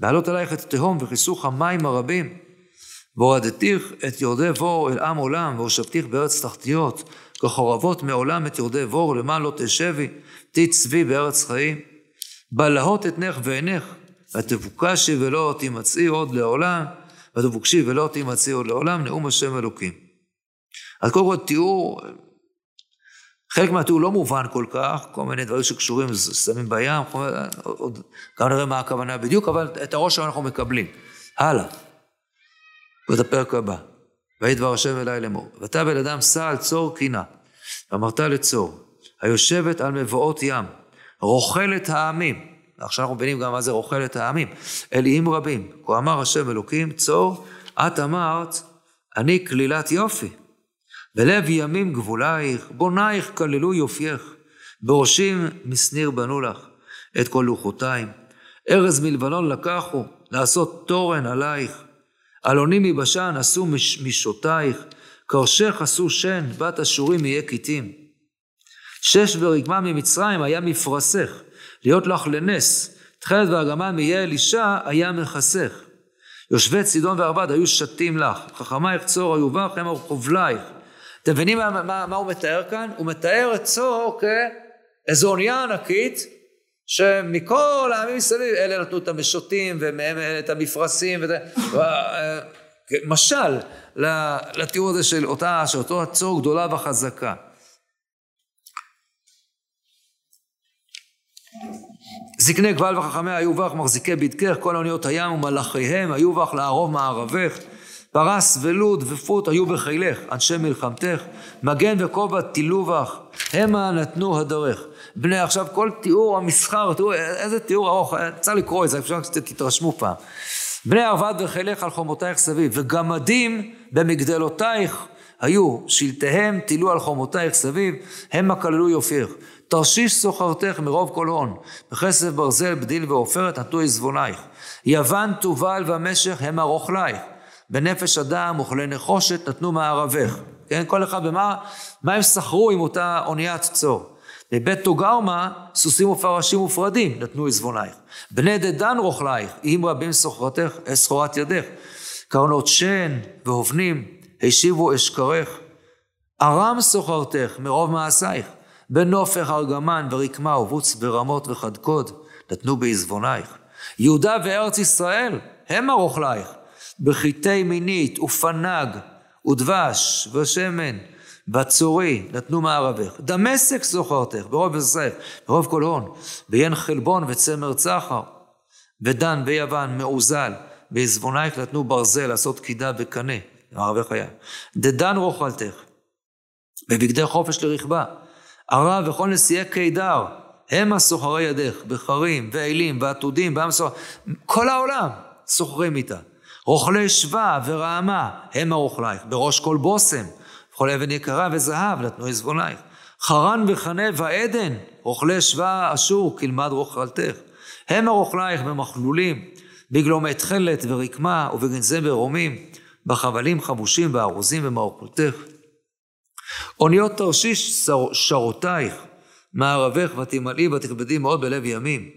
בעלות עלייך את התהום וכיסוך המים הרבים. והורדתיך את יורדי בור אל עם עולם, והושבתיך בארץ תחתיות, כחורבות מעולם את יורדי בור, למען לא תשבי, תצבי בארץ חיים. בלהות אתנך ועינך, ותבוקשי ולא תימצאי עוד לעולם, ותבוקשי ולא תימצאי עוד לעולם, נאום השם אלוקים. אז קודם כל תיאור, חלק מהתיאור לא מובן כל כך, כל מיני דברים שקשורים, שמים בים, עוד, גם נראה מה הכוונה בדיוק, אבל את הראש אנחנו מקבלים. הלאה. ואת הפרק הבא. ויהי דבר השם אלי לאמור. ואתה בן אדם סע על צור קינה, ואמרת לצור, היושבת על מבואות ים, רוכלת העמים. עכשיו אנחנו מבינים גם מה זה רוכלת העמים. אליים רבים. כה אמר השם אלוקים, צור, את אמרת, אני כלילת יופי. בלב ימים גבולייך, בונייך כללו יופייך. בראשים משניר בנו לך, את כל לוחותיים. ארז מלבנון לקחו, לעשות תורן עלייך. אלונים מבשן עשו משותייך, קרשך עשו שן, בת אשורים יהיה קיטים. שש ורקמה ממצרים היה מפרסך, להיות לך לנס, תכלת וארגמן מיהיה אלישע היה מכסך. יושבי צידון וערבד היו שתים לך, חכמייך צור היו בך, הם חובלייך. אתם מבינים מה, מה, מה הוא מתאר כאן? הוא מתאר את צור כאיזו אונייה ענקית, שמכל העמים מסביב, אלה נתנו את המשוטים ומהם את המפרשים, וזה, אה, משל לתיאור הזה של אותה, של אותו הצור גדולה וחזקה. זקני גבל וחכמיה היו בך, מחזיקי בדקך, כל אוניות הים ומלאכיהם היו בך לערוב מערבך. פרס ולוד ופות היו בחילך, אנשי מלחמתך, מגן וכובע תילו בך, המה נתנו הדרך. בני עכשיו כל תיאור המסחר, תראו איזה תיאור ארוך, צריך לקרוא את זה, אפשר שתתרשמו פעם. בני ערבד וחילך על חומותייך סביב, וגמדים במגדלותייך היו, שלטיהם תילו על חומותייך סביב, המה כללו יופייך. תרשיש סוחרתך מרוב כל הון, בכסף ברזל, בדיל ועופרת נטו עזבונייך. יוון תובל ומשך המה רוכלייך. בנפש אדם וכלי נחושת נתנו מערבך. כן, כל אחד במה, מה הם שכרו עם אותה אוניית צור. בבית תוגרמה, סוסים ופרשים ופרדים נתנו עזבונייך. בני דדן רוכלייך, אם רבים סוחרתך, סחורת ידך. קרנות שן והובנים, השיבו אשכרך. ארם סוחרתך מרוב מעשייך. בנופך ארגמן ורקמה ובוץ ברמות וחדקוד, נתנו בעזבונייך. יהודה וארץ ישראל, הם הרוכלייך. בחיטי מינית ופנג ודבש ושמן בצורי נתנו מערבך. דמשק זוכרתך ברוב יוסף, ברוב כל הון, ויין חלבון וצמר צחר, ודן ויוון מעוזל, בעזבונייך נתנו ברזל לעשות קידה וקנה, מערבך היה. דדן רוכלתך, בבגדי חופש לרכבה, ערב וכל נשיאי קידר, המה סוחרי ידך, בחרים ואלים ועתודים, בעם סוחר, כל העולם סוחרים איתה. רוכלי שווה ורעמה, המה רוכלייך, בראש כל בושם, וכל אבן יקרה וזהב נתנו עזבונייך. חרן וחנה ועדן, רוכלי שווה אשור, כלמד רוכלתך. המה רוכלייך במכלולים, בגלומי תכלת ורקמה ובגנזי ברומים, בחבלים חמושים בארוזים במערכותך. אוניות תרשיש שרותייך, מערבך ותמלאי ותכבדי מאוד בלב ימים.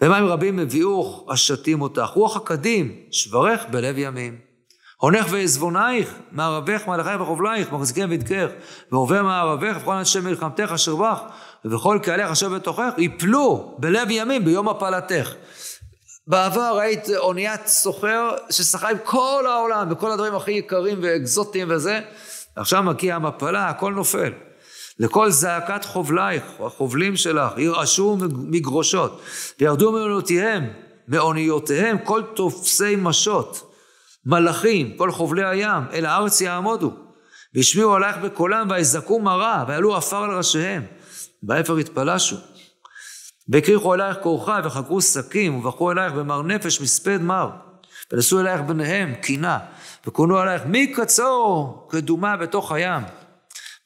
ומים רבים הביאוך השתים אותך, רוח הקדים, שברך בלב ימים. הונך ועזבונייך, מערבך, מלאכייך וחובלייך, מחזיקים בדקך, ועובר מערבך, וכל אנשי מלחמתך אשר בך, ובכל קהלך אשר בתוכך, יפלו בלב ימים ביום הפלתך. בעבר היית אוניית סוחר ששחה עם כל העולם, וכל הדברים הכי יקרים ואקזוטיים וזה, עכשיו מגיעה המפלה, הכל נופל. לכל זעקת חובלייך, החובלים שלך, ירעשו מגרשות, וירדו מאוניותיהם, מאוניותיהם כל תופסי משוט, מלחים, כל חובלי הים, אל הארץ יעמודו, והשמיעו עלייך בקולם, ויזעקו מרה, ויעלו עפר על ראשיהם, באפר יתפלשו. והקריחו אלייך קורחה, וחגרו שקים, ובכו אלייך במר נפש מספד מר. ונשאו אלייך בניהם קינה, וכונו עלייך מקצור כדומה בתוך הים.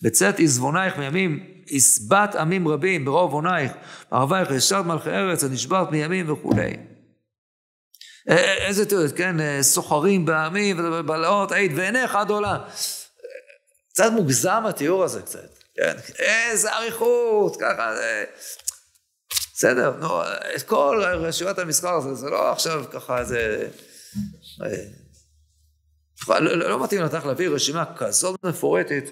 בצאת עזבונייך מימים, הסבת עמים רבים ברוב עונייך, מערבייך ישרת מלכי ארץ, הנשברת מימים וכולי. איזה תיאור, כן, סוחרים בעמים ובלעות, עית ועיניך עד עולה. קצת מוגזם התיאור הזה קצת, כן, איזה אריכות, ככה זה... בסדר, נו, את כל רשימת המסחר הזה, זה לא עכשיו ככה איזה... לא, לא, לא מתאים לתך להביא רשימה כזאת מפורטת.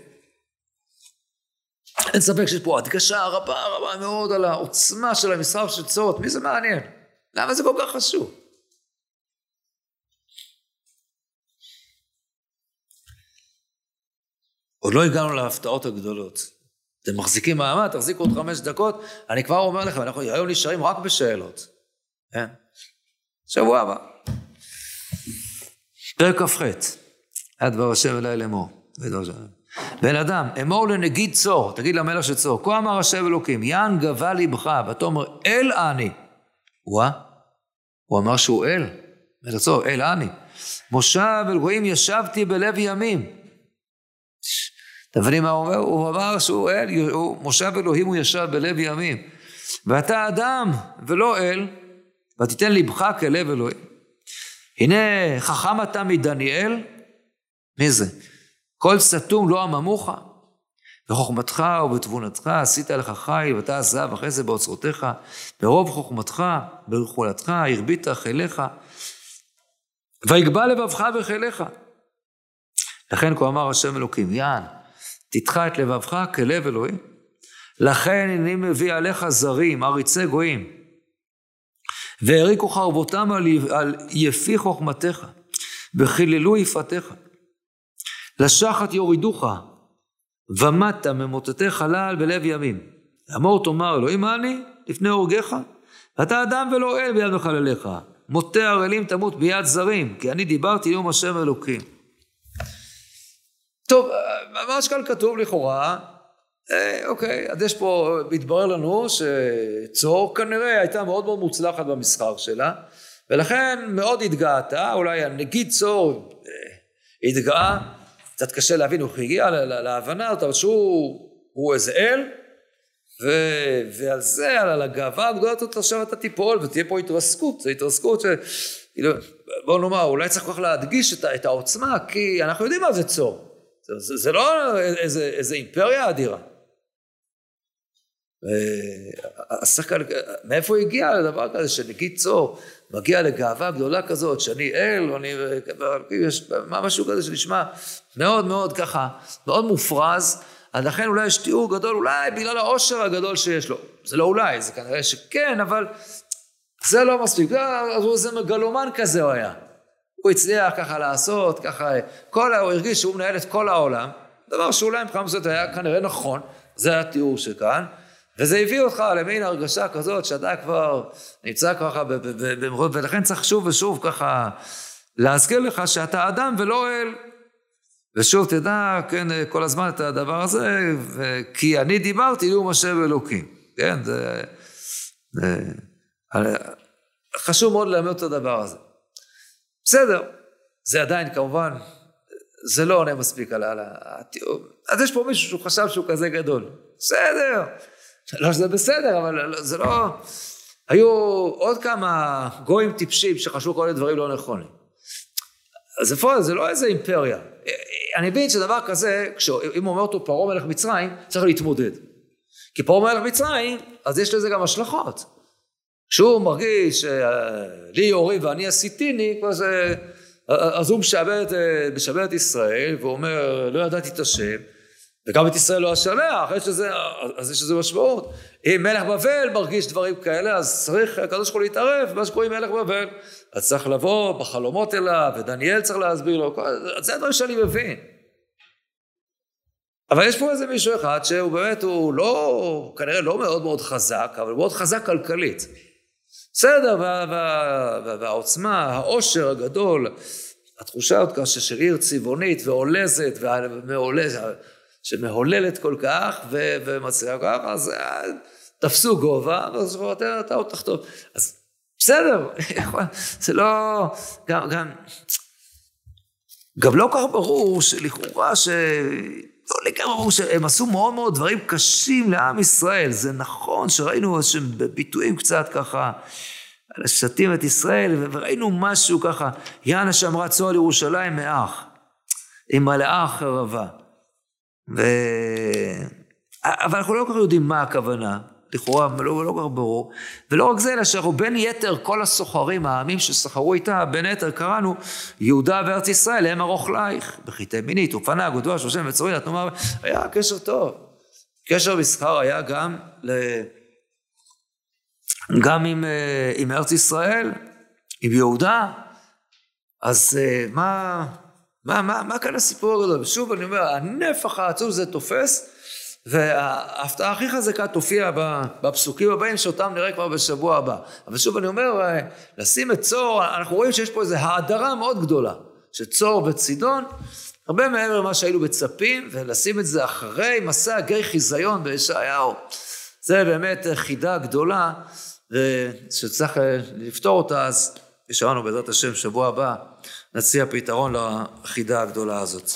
אין ספק שיש פה הדגשה רבה רבה מאוד על העוצמה של המסחר של צורת, מי זה מעניין? למה זה כל כך חשוב? עוד לא הגענו להפתעות הגדולות. אתם מחזיקים מעמד, תחזיקו עוד חמש דקות, אני כבר אומר לכם, אנחנו היום נשארים רק בשאלות. כן? שבוע הבא. פרק כ"ח, היה דבר השם אליי לאמור. בן אדם, אמור לנגיד צור, תגיד למלך של צור, כה אמר השם אלוקים, יען גבה ליבך, ותאמר אל אני. וואה, הוא אמר שהוא אל, מלך צור, אל אני. מושב אל גויים ישבתי בלב ימים. אתם מבינים מה הוא אומר? הוא אמר שהוא אל, מושב אלוהים הוא ישב בלב ימים. ואתה אדם ולא אל, ותיתן לבך כלב אלוהים. הנה חכם אתה מדניאל, מי זה? כל סתום לא עממוך, בחוכמתך ובתבונתך עשית לך חי, ואתה זהב אחרי זה באוצרותיך, ברוב חוכמתך, ברכולתך, הרבית חיליך, ויגבה לבבך וחיליך. לכן כה אמר השם אלוקים, יען, תדחה את לבבך כלב אלוהים. לכן אני מביא עליך זרים, עריצי גויים, והריקו חרבותם על, על יפי חוכמתך, וחיללו יפתיך. לשחת יורידוך, ומטה ממוטטי חלל בלב ימים. אמור תאמר אלוהים אני לפני הורגך? אתה אדם ולא אל ביד מחלליך. מוטה ערלים תמות ביד זרים, כי אני דיברתי יום השם אלוקים. טוב, ממש כאן כתוב לכאורה, אה, אוקיי, אז יש פה, מתברר לנו שצור כנראה הייתה מאוד מאוד מוצלחת במסחר שלה, ולכן מאוד התגאתה, אולי הנגיד צור אה, התגאה, קצת קשה להבין, הוא הגיע להבנה הזאת, אבל שהוא איזה אל, ו, ועל זה, על הגאווה הגדולה הזאת עכשיו אתה תיפול ותהיה פה התרסקות, זו התרסקות ש... כאילו, בוא נאמר, אולי צריך כל כך להדגיש את, את העוצמה, כי אנחנו יודעים מה זה צור. זה, זה, זה לא איזה, איזה אימפריה אדירה. השחקן, מאיפה הגיע לדבר כזה שנגיד צור מגיע לגאווה גדולה כזאת, שאני אל, ואני, יש משהו כזה שנשמע מאוד מאוד ככה, מאוד מופרז, אז לכן אולי יש תיאור גדול, אולי בגלל העושר הגדול שיש לו. זה לא אולי, זה כנראה שכן, אבל זה לא מספיק, אז הוא איזה מגלומן כזה הוא היה. הוא הצליח ככה לעשות, ככה, כל, הוא הרגיש שהוא מנהל את כל העולם, דבר שאולי מבחינה מסוימת היה כנראה נכון, זה התיאור שכאן, וזה הביא אותך למין הרגשה כזאת שאתה כבר נמצא ככה במרוד, ולכן צריך שוב ושוב ככה להזכיר לך שאתה אדם ולא אל. ושוב תדע, כן, כל הזמן את הדבר הזה, כי אני דיברתי נאום השם אלוקים, כן, זה, זה חשוב מאוד ללמד את הדבר הזה. בסדר, זה עדיין כמובן, זה לא עונה מספיק על התיאור. אז יש פה מישהו שהוא חשב שהוא כזה גדול. בסדר, לא שזה בסדר, אבל זה לא... היו עוד כמה גויים טיפשים שחשבו כל מיני דברים לא נכונים. אז איפה זה לא איזה אימפריה. אני מבין שדבר כזה, אם אומר אותו פרעה מלך מצרים, צריך להתמודד. כי פרעה מלך מצרים, אז יש לזה גם השלכות. כשהוא מרגיש לי יורים ואני עשיתיני, אז הוא משעבד, את ישראל ואומר לא ידעתי את השם וגם את ישראל לא השלח, יש לזה, אז יש לזה משמעות. אם מלך בבל מרגיש דברים כאלה, אז צריך הקדוש ברוך הוא להתערב במה שקוראים מלך בבל. אז צריך לבוא בחלומות אליו, ודניאל צריך להסביר לו, זה הדברים שאני מבין. אבל יש פה איזה מישהו אחד שהוא באמת, הוא לא, כנראה לא מאוד מאוד חזק, אבל הוא מאוד חזק כלכלית. בסדר, וה, וה, וה, והעוצמה, העושר הגדול, התחושה הזאת ככה של עיר צבעונית ועולזת, ומעולזת, שמהוללת כל כך ומצליחה כך, אז תפסו גובה, ואז אתה עוד תחטוף. אז בסדר, זה לא... גם, גם, גם לא כל כך ברור שלכאורה ש... לא לגמרי ברור שהם עשו מאוד מאוד דברים קשים לעם ישראל. זה נכון שראינו שהם בביטויים קצת ככה, לשתים את ישראל, וראינו משהו ככה, יענה שאמרה צוהר לירושלים מאח, עם מלאה חרבה. ו... אבל אנחנו לא כל כך יודעים מה הכוונה. לכאורה לא, לא כל כך ברור. ולא רק זה, אלא שאנחנו בין יתר כל הסוחרים, העמים שסחרו איתה, בין יתר קראנו, יהודה וארץ ישראל הם ארוך לייך, בחיטי מינית, ופנה, גודוע, שושן וצורין, נאמר, היה קשר טוב. קשר מסחר היה גם, ל... גם עם, אה, עם ארץ ישראל, עם יהודה, אז אה, מה, מה, מה, מה כאן הסיפור הגדול? שוב אני אומר, הנפח העצום זה תופס, וההפתעה הכי חזקה תופיע בפסוקים הבאים, שאותם נראה כבר בשבוע הבא. אבל שוב אני אומר, אה, לשים את צור, אנחנו רואים שיש פה איזו האדרה מאוד גדולה, שצור וצידון, הרבה מעבר למה שהיינו מצפים, ולשים את זה אחרי מסע גיא חיזיון בישעיהו, זה באמת חידה גדולה, שצריך אה, לפתור אותה, אז לנו בעזרת השם שבוע הבא, נציע פתרון לחידה הגדולה הזאת.